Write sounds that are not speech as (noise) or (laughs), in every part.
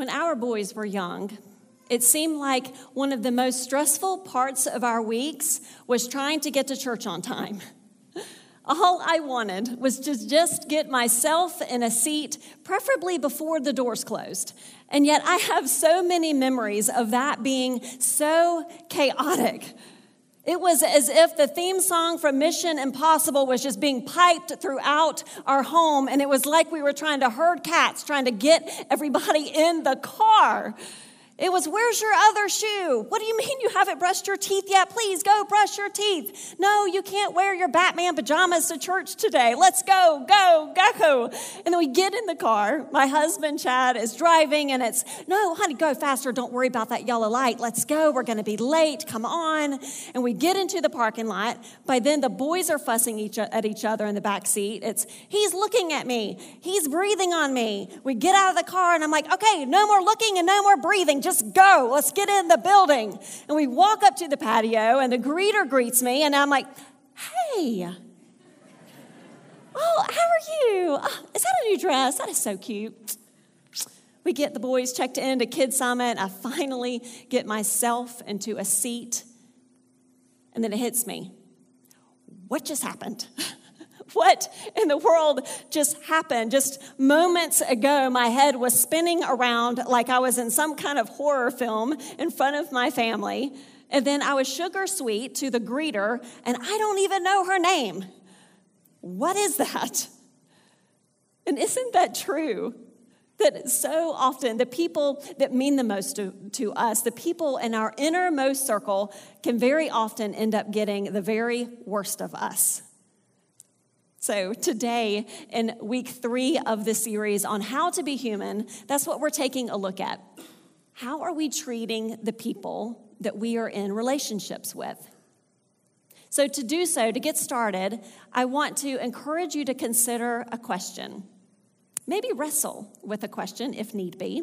When our boys were young, it seemed like one of the most stressful parts of our weeks was trying to get to church on time. (laughs) All I wanted was to just get myself in a seat, preferably before the doors closed. And yet I have so many memories of that being so chaotic. It was as if the theme song from Mission Impossible was just being piped throughout our home, and it was like we were trying to herd cats, trying to get everybody in the car. It was, Where's your other shoe? What do you (laughs) mean you haven't brushed your teeth yet? Please go brush your teeth. No, you can't wear your Batman pajamas to church today. Let's go, go, go. And then we get in the car. My husband, Chad, is driving, and it's, No, honey, go faster. Don't worry about that yellow light. Let's go. We're going to be late. Come on. And we get into the parking lot. By then, the boys are fussing each, at each other in the back seat. It's, He's looking at me. He's breathing on me. We get out of the car, and I'm like, Okay, no more looking and no more breathing. Just just go. Let's get in the building. And we walk up to the patio, and the greeter greets me, and I'm like, hey. (laughs) Oh, how are you? Oh, is that a new dress? That is so cute. We get the boys checked into Kid Summit. I finally get myself into a seat. And then it hits me. What just happened? (laughs) (laughs) What in the world just happened? Just moments ago, my head was spinning around like I was in some kind of horror film in front of my family. And then I was sugar sweet to the greeter, and I don't even know her name. What is that? And isn't that true? That so often the people that mean the most to, to us, the people in our innermost circle, can very often end up getting the very worst of us. So, today, in week three of the series on how to be human, that's what we're taking a look at. How are we treating the people that we are in relationships with? So, to do so, to get started, I want to encourage you to consider a question. Maybe wrestle with a question if need be.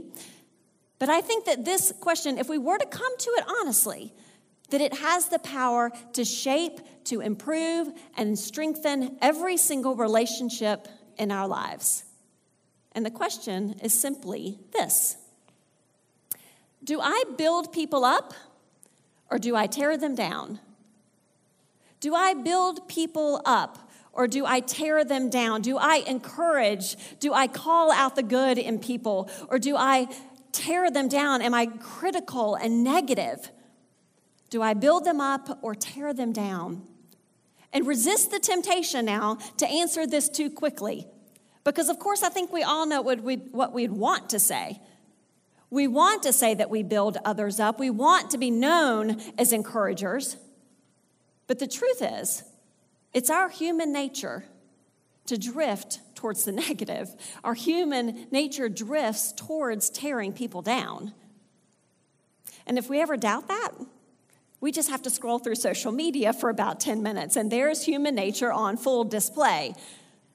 But I think that this question, if we were to come to it honestly, that it has the power to shape, to improve, and strengthen every single relationship in our lives. And the question is simply this Do I build people up or do I tear them down? Do I build people up or do I tear them down? Do I encourage? Do I call out the good in people or do I tear them down? Am I critical and negative? Do I build them up or tear them down? And resist the temptation now to answer this too quickly. Because, of course, I think we all know what we'd, what we'd want to say. We want to say that we build others up, we want to be known as encouragers. But the truth is, it's our human nature to drift towards the (laughs) negative. Our human nature drifts towards tearing people down. And if we ever doubt that, we just have to scroll through social media for about 10 minutes, and there's human nature on full display.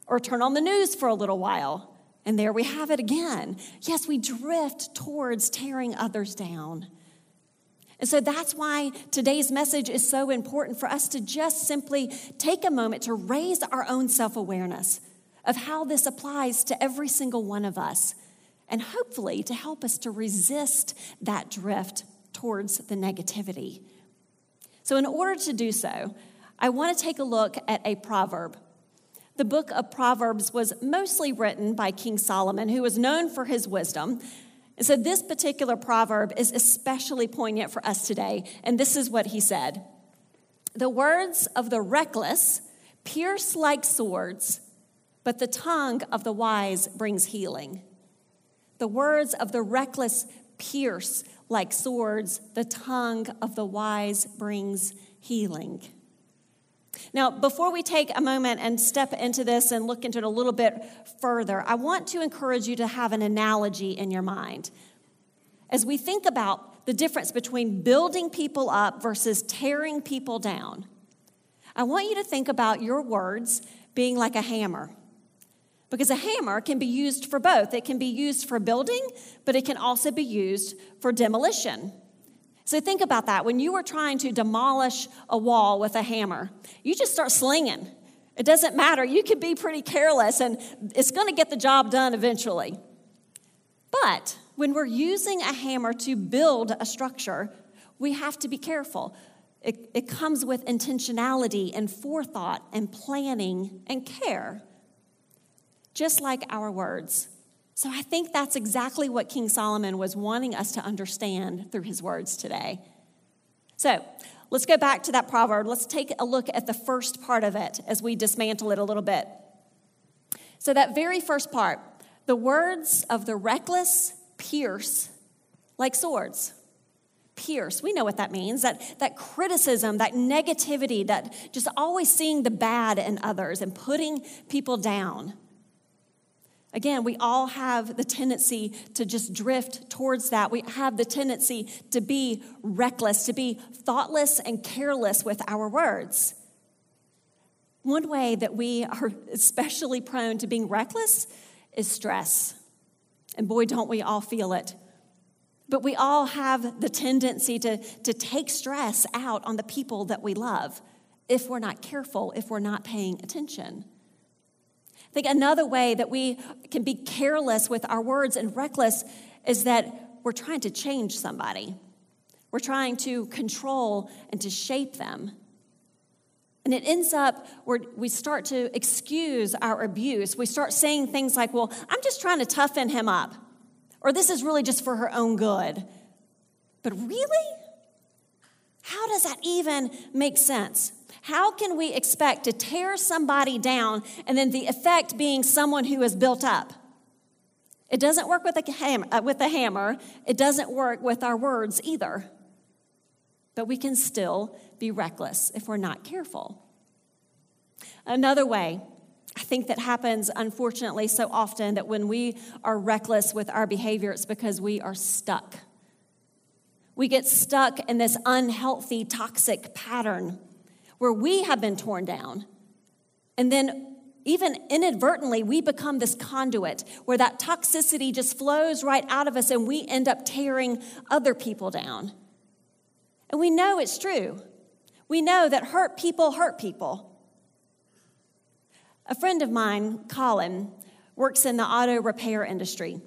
Or turn on the news for a little while, and there we have it again. Yes, we drift towards tearing others down. And so that's why today's message is so important for us to just simply take a moment to raise our own self awareness of how this applies to every single one of us, and hopefully to help us to resist that drift towards the negativity. So, in order to do so, I want to take a look at a proverb. The book of Proverbs was mostly written by King Solomon, who was known for his wisdom. And so, this particular proverb is especially poignant for us today. And this is what he said The words of the reckless pierce like swords, but the tongue of the wise brings healing. The words of the reckless pierce like swords, the tongue of the wise brings healing. Now, before we take a moment and step into this and look into it a little bit further, I want to encourage you to have an analogy in your mind. As we think about the difference between building people up versus tearing people down, I want you to think about your words being like a hammer. Because a hammer can be used for both. It can be used for building, but it can also be used for demolition. So think about that. When you are trying to demolish a wall with a hammer, you just start slinging. It doesn't matter. You could be pretty careless and it's going to get the job done eventually. But when we're using a hammer to build a structure, we have to be careful. It, it comes with intentionality and forethought and planning and care, just like our words. So I think that's exactly what King Solomon was wanting us to understand through his words today. So let's go back to that proverb. Let's take a look at the first part of it as we dismantle it a little bit. So, that very first part, the words of the reckless pierce like swords. Pierce. We know what that means. That, that criticism, that negativity, that just always seeing the bad in others and putting people down. Again, we all have the tendency to just drift towards that. We have the tendency to be reckless, to be thoughtless and careless with our words. One way that we are (laughs) especially prone to being reckless is stress. And boy, don't we all feel it. But we all have the tendency to, to take stress out on the people that we love if we're not careful, if we're not paying attention. I think another way that we can be careless with our words and reckless is that we're trying to change somebody. We're trying to control and to shape them. And it ends up where we start to excuse our abuse. We start saying things like, well, I'm just trying to toughen him up, or this is really just for her own good. But really? How does that even make sense? How can we expect to tear somebody down and then the effect being someone who is built up? It doesn't work with a, hammer, uh, with a hammer. It doesn't work with our words either. But we can still be reckless if we're not careful. Another way, I think that happens unfortunately so often that when we are reckless with our behavior, it's because we are stuck. We get stuck in this unhealthy, toxic pattern where we have been torn down. And then, even inadvertently, we become this conduit where that toxicity just flows right out of us and we end up tearing other people down. And we know it's true. We know that hurt people hurt people. A friend of mine, Colin, works in the auto repair industry.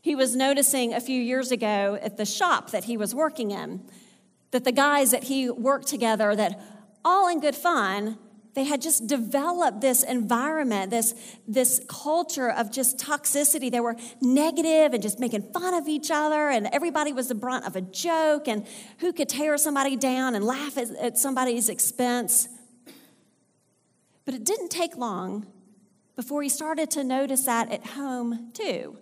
He was noticing a few years ago at the shop that he was working in that the guys that he worked together, that all in good fun, they had just developed this environment, this, this culture of just toxicity. They were negative and just making fun of each other, and everybody was the brunt of a joke, and who could tear somebody down and laugh at, at somebody's expense. But it didn't take long before he started to notice that at home, too.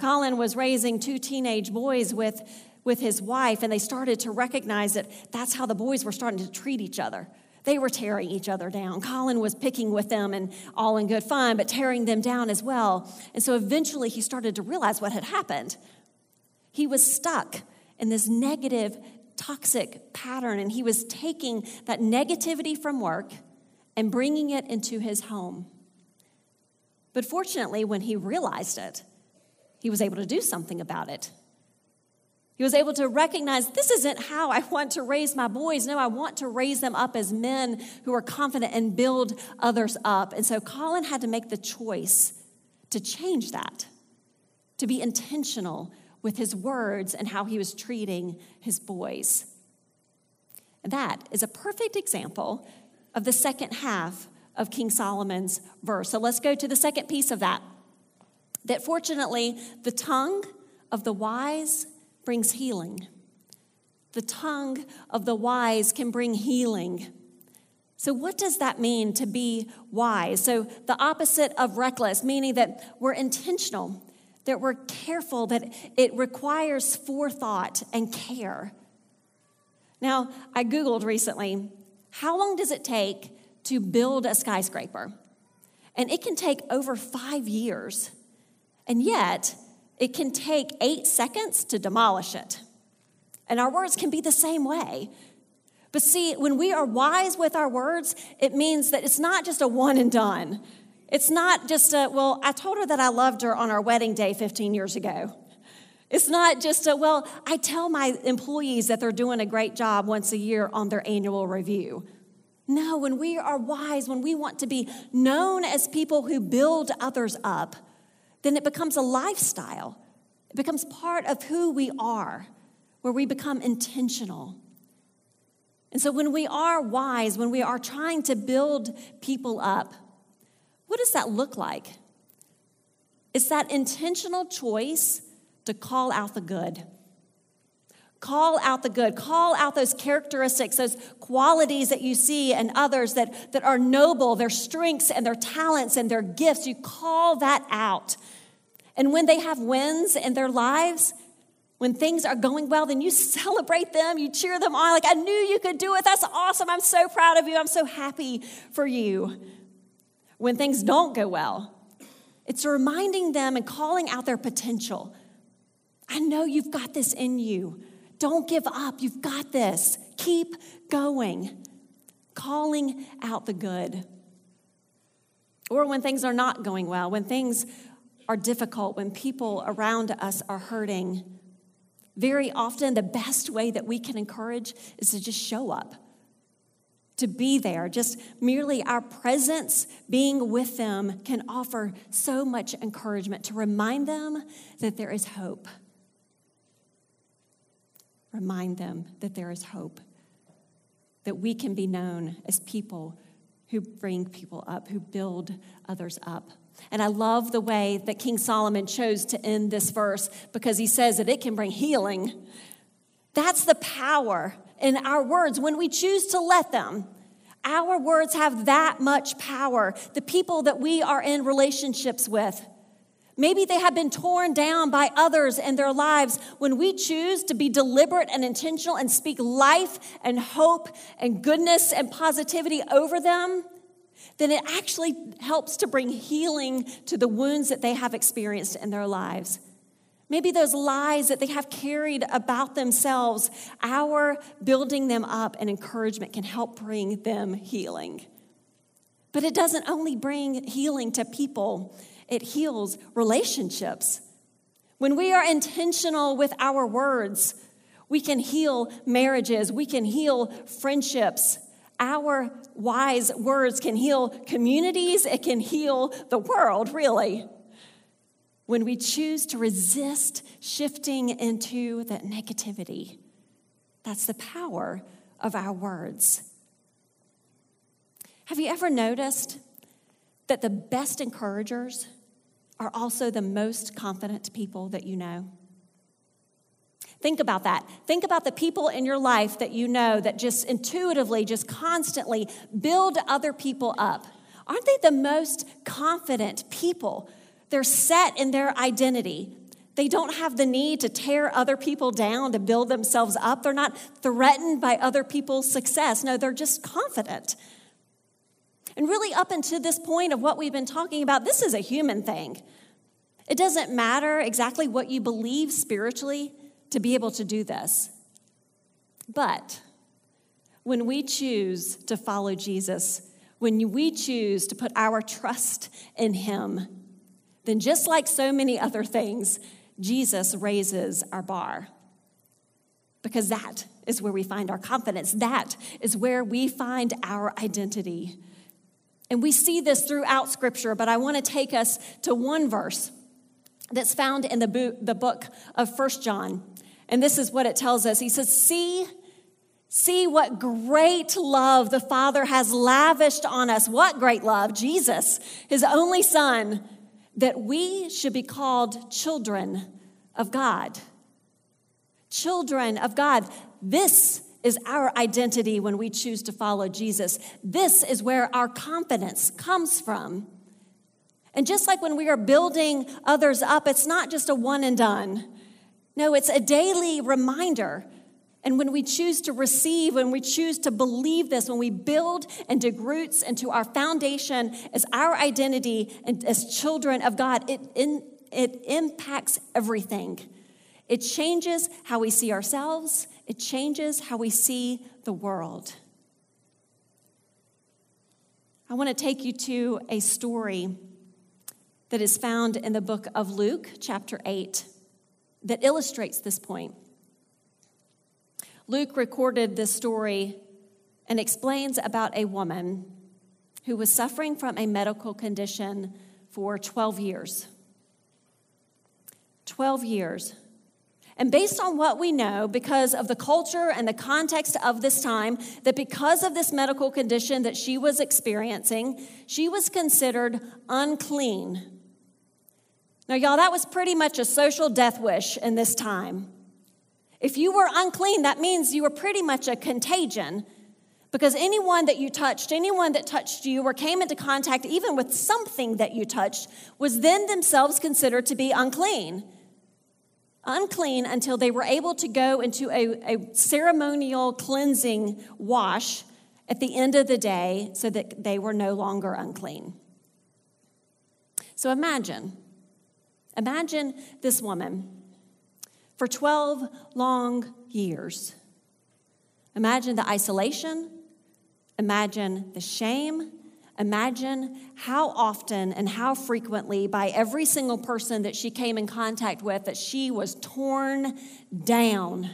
Colin was raising two teenage boys with with his wife, and they started to recognize that that's how the boys were starting to treat each other. They were tearing each other down. Colin was picking with them and all in good fun, but tearing them down as well. And so eventually he started to realize what had happened. He was stuck in this negative, toxic pattern, and he was taking that negativity from work and bringing it into his home. But fortunately, when he realized it, he was able to do something about it. He was able to recognize this isn't how I want to raise my boys. No, I want to raise them up as men who are confident and build others up. And so Colin had to make the choice to change that, to be intentional with his words and how he was treating his boys. And that is a perfect example of the second half of King Solomon's verse. So let's go to the second piece of that. That fortunately, the tongue of the wise brings healing. The tongue of the wise can bring healing. So, what does that mean to be wise? So, the opposite of reckless, meaning that we're intentional, that we're careful, that it requires forethought and care. Now, I Googled recently how long does it take to build a skyscraper? And it can take over five years. And yet, it can take eight seconds to demolish it. And our words can be the same way. But see, when we are wise with our words, it means that it's not just a one and done. It's not just a, well, I told her that I loved her on our wedding day 15 years ago. It's not just a, well, I tell my employees that they're doing a great job once a year on their annual review. No, when we are wise, when we want to be known as people who build others up, then it becomes a lifestyle. It becomes part of who we are, where we become intentional. And so when we are wise, when we are trying to build people up, what does that look like? It's that intentional choice to call out the good. Call out the good. Call out those characteristics, those qualities that you see in others that, that are noble, their strengths and their talents and their gifts. You call that out. And when they have wins in their lives, when things are going well, then you (laughs) celebrate them, you cheer them on. Like, I knew you could do it. That's awesome. I'm so proud of you. I'm so happy for you. When things don't go well, it's reminding them and calling out their potential. I know you've got this in you. Don't give up. You've got this. Keep going. Calling out the good. Or when things are not going well, when things are difficult, when people around us are hurting, very often the best way that we can encourage is to just show up, to be there. Just merely our presence, being with them, can offer so much encouragement to remind them that there is hope remind them that there is hope, that we can be known as people who bring people up, who build others up. And I love the way that King Solomon chose to end this verse because he says that it can bring healing. That's the power in our words when we choose to let them. Our words have that much power. The people that we are in relationships with, Maybe they have been torn down by others in their lives. When we choose to be deliberate and intentional and speak life and hope and goodness and positivity over them, then it actually helps to bring healing to the wounds that they have experienced in their lives. Maybe those lies that they have carried about themselves, our building them up and encouragement can help bring them healing. But it doesn't only bring healing to people it heals relationships. When we are intentional with our words, we can heal marriages, we can heal friendships. Our wise words can heal communities, it can heal the world, really. When we choose to resist shifting into that negativity, that's the power of our words. Have you ever noticed that the best encouragers are also the most confident people that you know. Think about that. Think about the people in your life that you know that just intuitively, just constantly build other people up. Aren't they the most confident people? They're set in their identity. They don't have the need to tear other people down to build themselves up. They're not threatened by other people's success. No, they're just confident. And really, up until this point of what we've been talking about, this is a human thing. It doesn't matter exactly what you believe spiritually to be able to do this. But when we choose to follow Jesus, when we choose to put our trust in Him, then just like so many other things, Jesus raises our bar. Because that is where we find our confidence. That is where we find our identity. And we see this throughout Scripture, but I want to take us to one verse that's found in the, book, the book of First John. And this is what it tells us. He says, See, see what great love the Father has lavished on us. What great love? Jesus, his only Son, that we should be called children of God. Children of God. This is our identity when we choose to follow Jesus. This is where our confidence comes from. And just like when we are building others up, it's not just a one and done. No, it's a daily reminder. And when we choose to receive, when we choose to believe this, when we build and dig roots into our foundation as our identity and as children of God, it, in, it impacts everything. It changes how we see ourselves, it changes how we see the world. I want to take you to a story that is found in the book of Luke, chapter 8, that illustrates this point. Luke recorded this story and explains about a woman who was suffering from a medical condition for 12 years. 12 years. And based on what we know, because of the culture and the context of this time, that because of this medical condition that she was experiencing, she was considered unclean. Now, y'all, that was pretty much a social death wish in this time. If you were unclean, that means you were pretty much a contagion because anyone that you touched, anyone that touched you or came into contact even with something that you touched, was then themselves considered to be unclean unclean until they were able to go into a, a ceremonial cleansing wash at the end of the day so that they were no longer unclean. So imagine, imagine this woman for 12 long years. Imagine the isolation, imagine the shame, Imagine how often and how frequently, by every single person that she came in contact with, that she was torn down.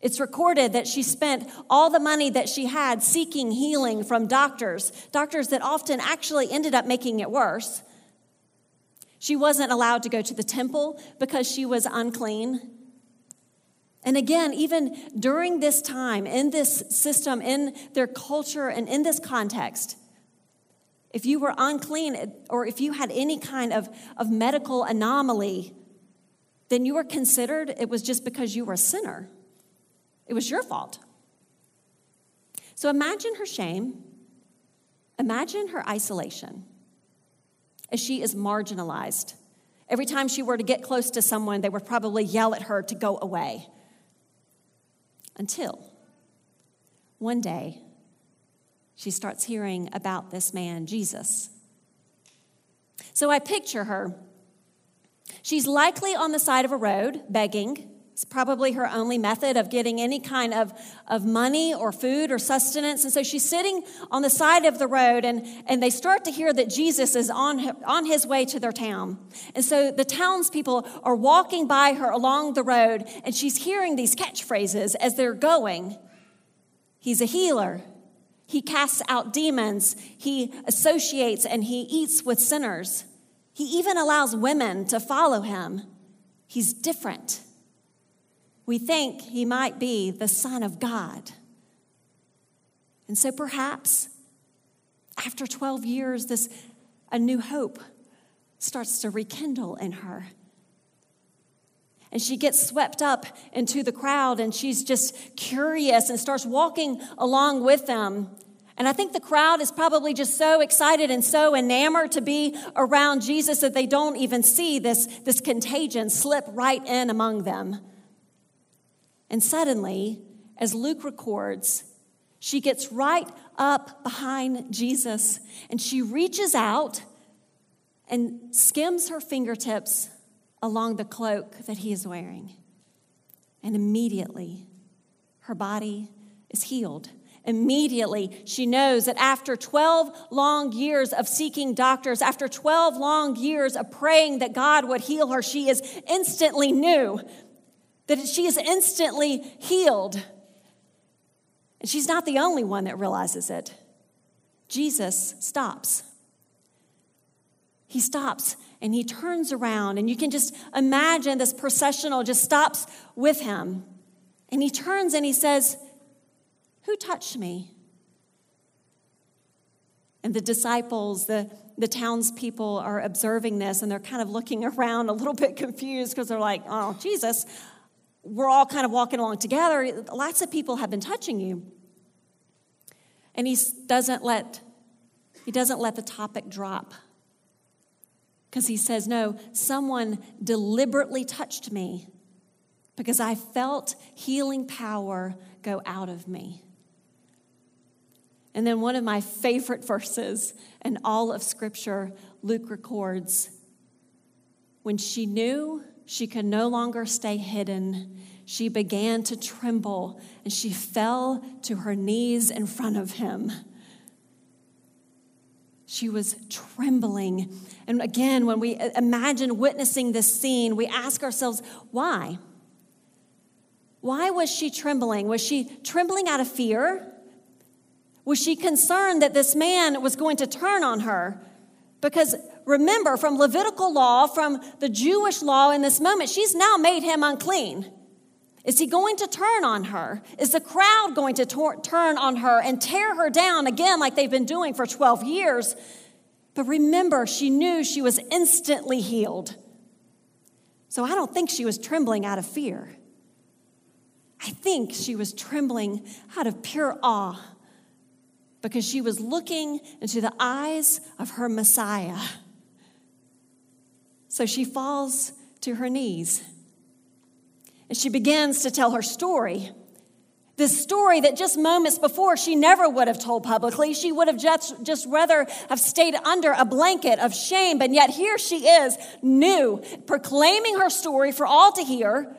It's recorded that she spent all the money that she had seeking healing from doctors, doctors that often actually ended up making it worse. She wasn't allowed to go to the temple because she was unclean. And again, even during this time, in this system, in their culture, and in this context, if you were unclean or if you had any kind of, of medical anomaly, then you were considered, it was just because you were a sinner. It was your fault. So imagine her shame, imagine her isolation as she is marginalized. Every time she were to get close to someone, they would probably yell at her to go away. Until one day, she starts hearing about this man, Jesus. So I picture her. She's likely on the side of a road begging. It's probably her only method of getting any kind of, of money or food or sustenance. And so she's sitting on the side of the road, and, and they start to hear that Jesus is on, on his way to their town. And so the townspeople are walking by her along the road, and she's hearing these catchphrases as they're going. He's a healer. He casts out demons. He associates and he eats with sinners. He even allows women to follow him. He's different we think he might be the Son of God. And so perhaps after 12 years, this a new hope starts to rekindle in her. And she gets swept up into the crowd and she's just curious and starts walking along with them. And I think the crowd is probably just so excited and so enamored to be around Jesus that they don't even see this, this contagion slip right in among them. And suddenly, as Luke records, she gets right up behind Jesus and she reaches out and skims her fingertips along the cloak that he is wearing. And immediately, her body is healed. Immediately, she knows that after 12 long years of seeking doctors, after 12 long years of praying that God would heal her, she is instantly new that she is instantly healed. And she's not the only one that realizes it. Jesus stops. He stops and he turns around, and you can just imagine this processional just stops with him. And he turns and he says, Who touched me? And the disciples, the, the townspeople are observing this and they're kind of looking (laughs) around a little bit confused because they're like, Oh, Jesus, we're all kind of walking along together. Lots of people have been touching you. And he doesn't let he doesn't let the topic drop. Because he says, No, someone deliberately touched me because I felt healing power go out of me. And then one of my favorite verses in all of Scripture, Luke records when she knew she could no longer stay hidden. She began to tremble and she fell to her knees in front of him. She was trembling. And again, when we imagine witnessing this scene, we ask ourselves, why? Why was she trembling? Was she trembling out of fear? Was she concerned that this man was going to turn on her? Because remember, from Levitical law, from the Jewish law in this moment, she's now made him unclean. Is he going to turn on her? Is the crowd going to tor- turn on her and tear her down again like they've been doing for 12 years? But remember, she knew she was instantly healed. So I don't think she was trembling out of fear. I think she was trembling out of pure awe because she was looking into the eyes of her Messiah. So she falls to her knees and she begins to tell her story. This story that just moments before she never would have told publicly. She would have just, just rather have stayed under a blanket of shame. But yet here she is, new, proclaiming her story for all to hear,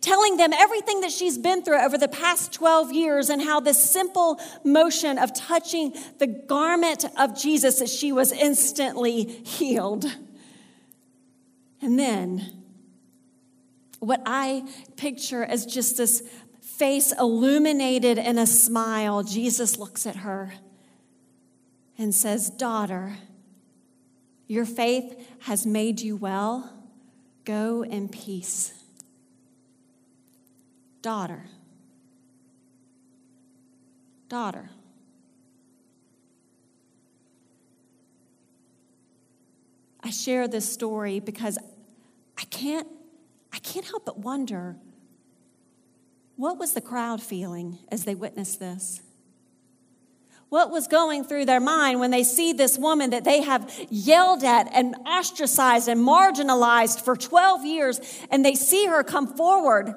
telling them everything that she's been through over the past 12 years and how this simple motion of touching the garment of Jesus that she was instantly healed. And then what I picture as just this face illuminated in a smile, Jesus looks at her and says, Daughter, your faith has made you well. Go in peace. Daughter, daughter. I share this story because I can't I can't help but wonder what was the crowd feeling as they witnessed this? What was going through their mind when they see this woman that they have yelled at and ostracized and marginalized for 12 years and they see her come forward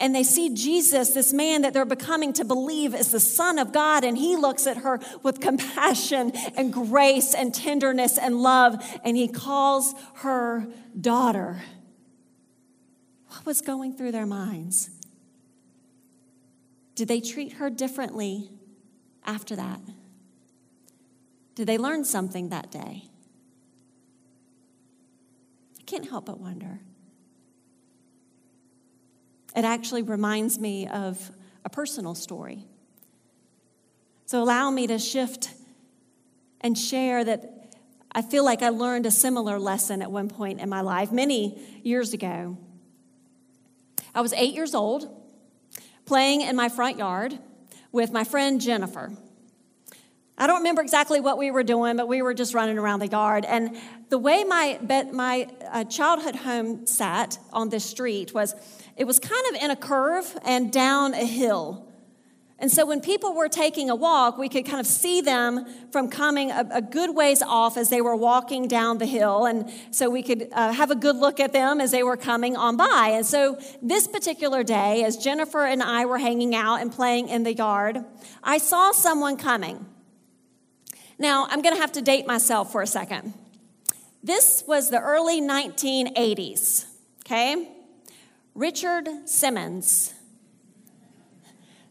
and they see Jesus, this man that they're becoming to believe is the Son of God, and he looks at her with compassion and grace and tenderness and love, and he calls her daughter. What was going through their minds? Did they treat her differently after that? Did they learn something that day? I can't help but wonder. It actually reminds me of a personal story. So allow me to shift and share that I feel like I learned a similar lesson at one point in my life many years ago. I was eight years old, playing in my front yard with my friend Jennifer. I don't remember exactly what we were doing, but we were just running around the yard. And the way my, my uh, childhood home sat on this street was it was kind of in a curve and down a hill. And so when people were taking a walk, we could kind of see them from coming a, a good ways off as they were walking down the hill. And so we could uh, have a good look at them as they were coming on by. And so this particular day, as Jennifer and I were hanging out and playing in the yard, I saw someone coming. Now, I'm going to have to date myself for a second. This was the early 1980s, okay? Richard Simmons,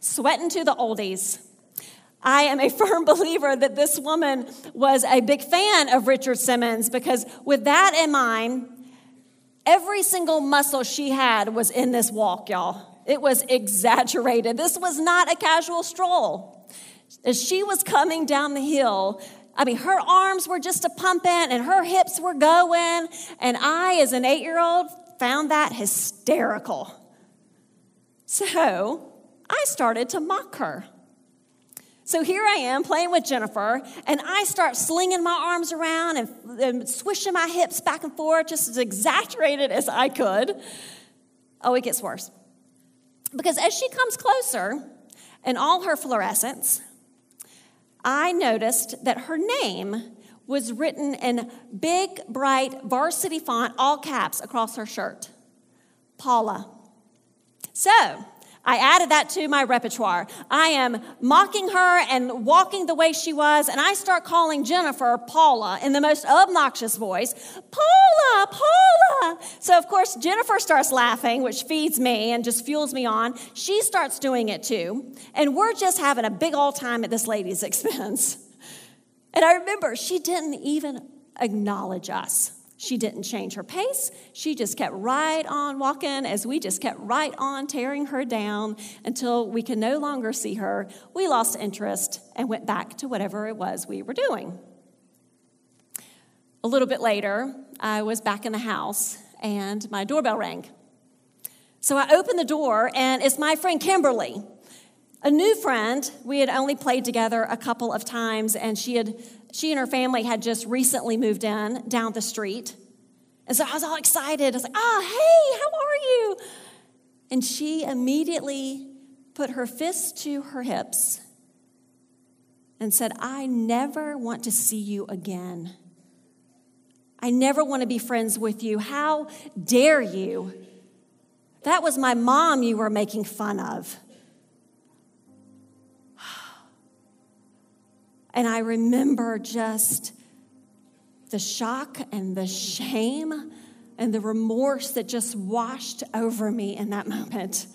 sweating to the oldies. I am a (laughs) firm believer that this woman was a big fan of Richard Simmons because, with that in mind, every single muscle she had was in this walk, y'all. It was exaggerated. This was not a casual stroll. As she was coming down the hill, I mean, her arms were just a pumping and her hips were going. And I, as an eight year old, found that hysterical. So I started to mock her. So here I am playing with Jennifer, and I start slinging my arms around and, and, swishing my hips back and forth, just as exaggerated as I could. Oh, it gets worse. Because as she comes closer, in all her fluorescence, I noticed that her name was written in big, bright varsity font, all caps across her shirt Paula. So, I added that to my repertoire. I am mocking her and walking the way she was, and I start calling Jennifer Paula in the most obnoxious voice Paula, Paula. So, of course, Jennifer starts laughing, which feeds me and just fuels me on. She starts doing it too, and we're just having a big old time at this lady's (laughs) expense. And I remember she didn't even acknowledge us. She didn't change her pace. She just kept right on walking as we just kept right on tearing her down until we could no longer see her. We lost interest and went back to whatever it was we were doing. a little bit later, I was back in the house and my doorbell rang. So I opened the door, and it's my friend Kimberly, a new friend. We had only played together a couple of times, and she had she and her family had just recently moved in down the street. And so I was all excited. I was like, oh, hey, how are you? And she immediately put her fists to her hips and said, I never want to see you again. I never want to be friends with you. How dare you? That was my mom you were making fun of. And I remember just the shock and the shame and the remorse that just washed over me in that moment.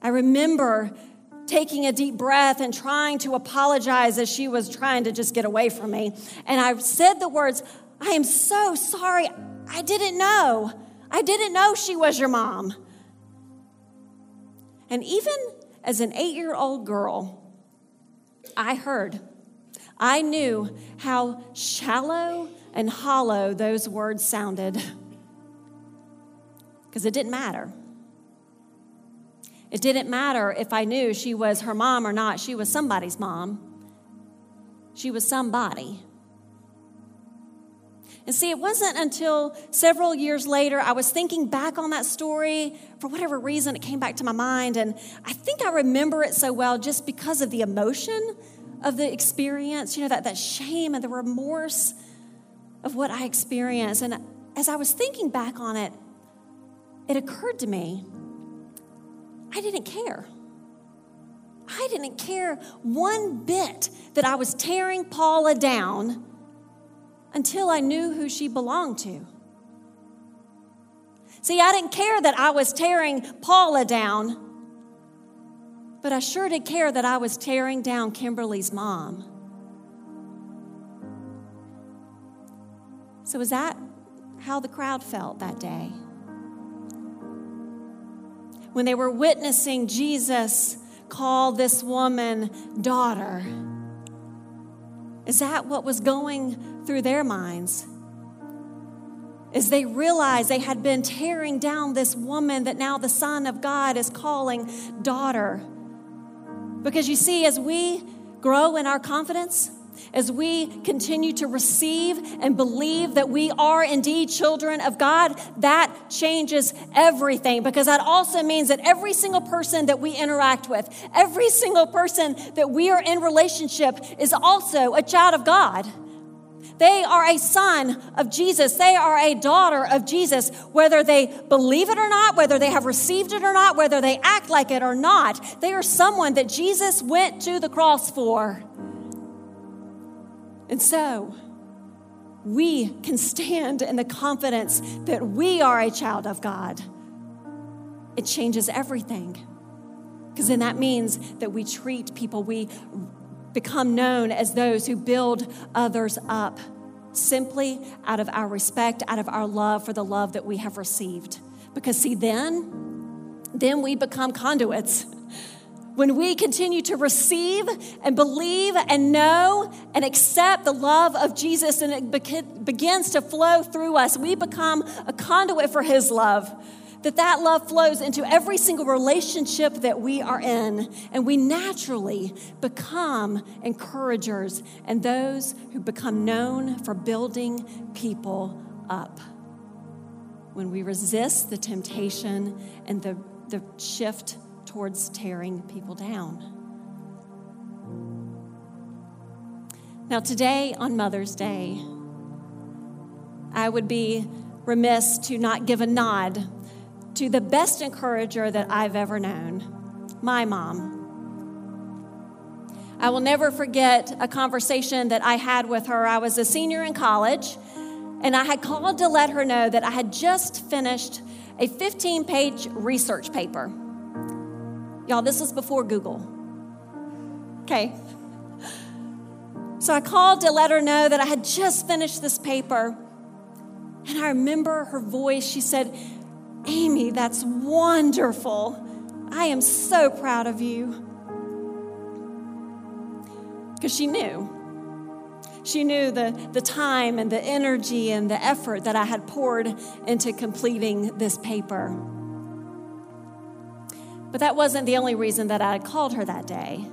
I remember taking a deep breath and trying to apologize as she was trying to just get away from me. And I said the words, I am so sorry. I didn't know. I didn't know she was your mom. And even as an eight year old girl, I heard, I knew how shallow and hollow those words sounded because it didn't matter. It didn't matter if I knew she was her mom or not, she was somebody's mom. She was somebody. And see, it wasn't until several years later I was thinking back on that story. For whatever reason, it came back to my mind. And I think I remember it so well just because of the emotion of the experience, you know, that, that shame and the remorse of what I experienced. And as I was thinking back on it, it occurred to me I didn't care. I didn't care one bit that I was tearing Paula down until I knew who she belonged to. See, I didn't care that I was tearing Paula down, but I sure did care that I was tearing down Kimberly's mom. So, is that how the crowd felt that day? when they were witnessing Jesus call this woman daughter. Is that what was going through their minds? As they realized they had been tearing down this woman that now the Son of God is calling daughter. Because you see, as we grow in our confidence, as we continue to receive and believe that we are indeed children of God, that changes everything because that also means that every single person that we interact with, every single person that we are in relationship is also a child of God. They are a son of Jesus. They are a daughter of Jesus, whether they believe it or not, whether they have received it or not, whether they act like it or not. They are someone that Jesus went to the cross for. And so, we can stand in the confidence that we are a child of God. It changes everything. Because then that means that we treat people, we become known as those who build others up simply out of our respect, out of our love for the love that we have received. Because, see, then, then we become conduits when we continue to receive and believe and know and accept the love of Jesus and it begins to flow through us, we become a conduit for His love. That that love flows into every single relationship that we are in, and we naturally become encouragers and those who become known for building people up. When we resist the temptation and the, the shift towards tearing people down. Now, today on Mother's Day, I would be remiss to not give a nod to the best encourager that I've ever known my mom. I will never forget a conversation that I had with her. I was a senior in college, and I had called to let her know that I had just finished a 15 page research paper. Y'all, this was before Google. Okay. So I called to let her know that I had just finished this paper. And I remember her voice. She said, Amy, that's wonderful. I am so proud of you. Because she knew. She knew the, the time and the energy and the effort that I had poured into completing this paper. But that wasn't the only reason that I had called her that day.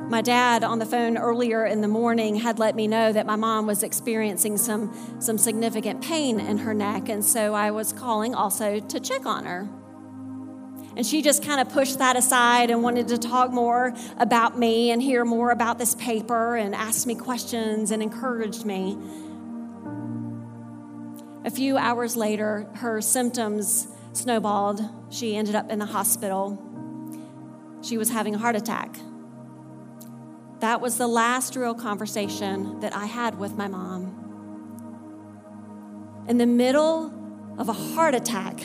My dad on the phone earlier in the morning had let me know that my mom was experiencing some, some significant pain in her neck, and so I was calling also to check on her. And she just kind of pushed that aside and wanted to talk more about me and hear more about this paper and asked me questions and encouraged me. A few hours later, her symptoms snowballed. She ended up in the hospital. She was having a heart attack. That was the last real conversation that I had with my mom. In the middle of a heart attack,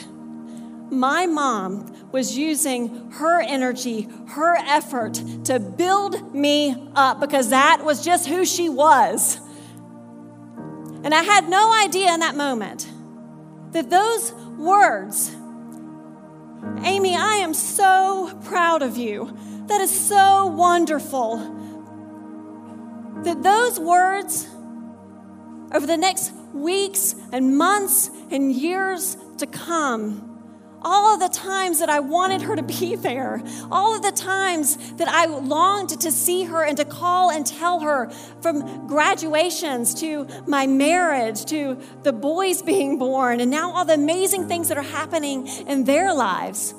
my mom was using her energy, her effort to build me up because that was just who she was. And I had no idea in that moment that those words, Amy, I am so proud of you. That is so wonderful that those words over the next weeks and months and years to come, all of the times that I wanted her to be there, all of the times that I longed to see her and to call and tell her from graduations to my marriage to the boys being born, and now all the amazing things that are happening in their lives,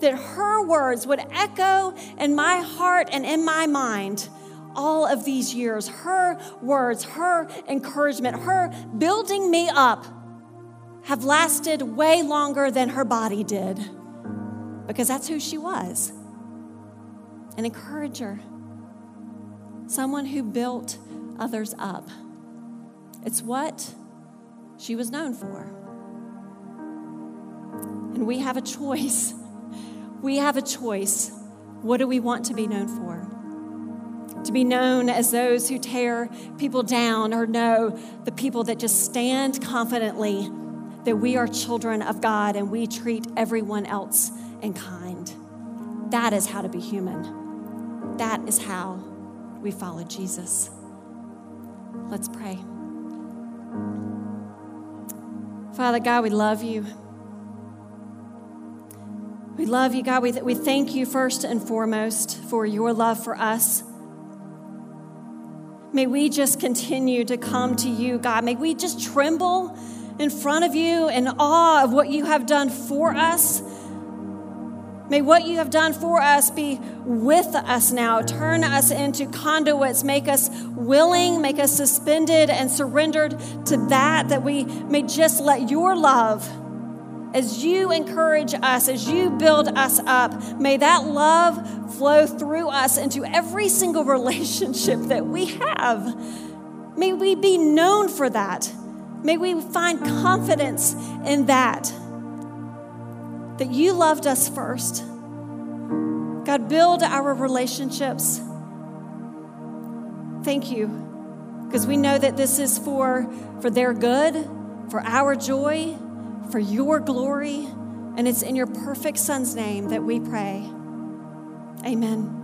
that her words would echo in my heart and in my mind all of these years, her words, her encouragement, her building me up have lasted way longer than her body did because that's who she was an encourager, someone who built others up. It's what she was known for. And we have a choice. We have a choice. What do we want to be known for? To be known as those who tear people down or know the people that just stand confidently that we are children of God and we treat everyone else in kind. That is how to be human. That is how we follow Jesus. Let's pray. Father God, we love you. We love you, God. We, th- we thank you first and foremost for your love for us. May we just continue to come to you, God. May we just tremble in front of you in awe of what you have done for us. May what you have done for us be with us now. Turn us into conduits. Make us willing, make us suspended and surrendered to that, that we may just let your love as you encourage us, as you build us up, may that love flow through us into every single (laughs) relationship that we have. May we be known for that. May we find confidence in that. That you loved us first. God, build our relationships. Thank you. Because we know that this is for, for their good, for our joy for your glory. And it's in your perfect Son's name that we pray. Amen.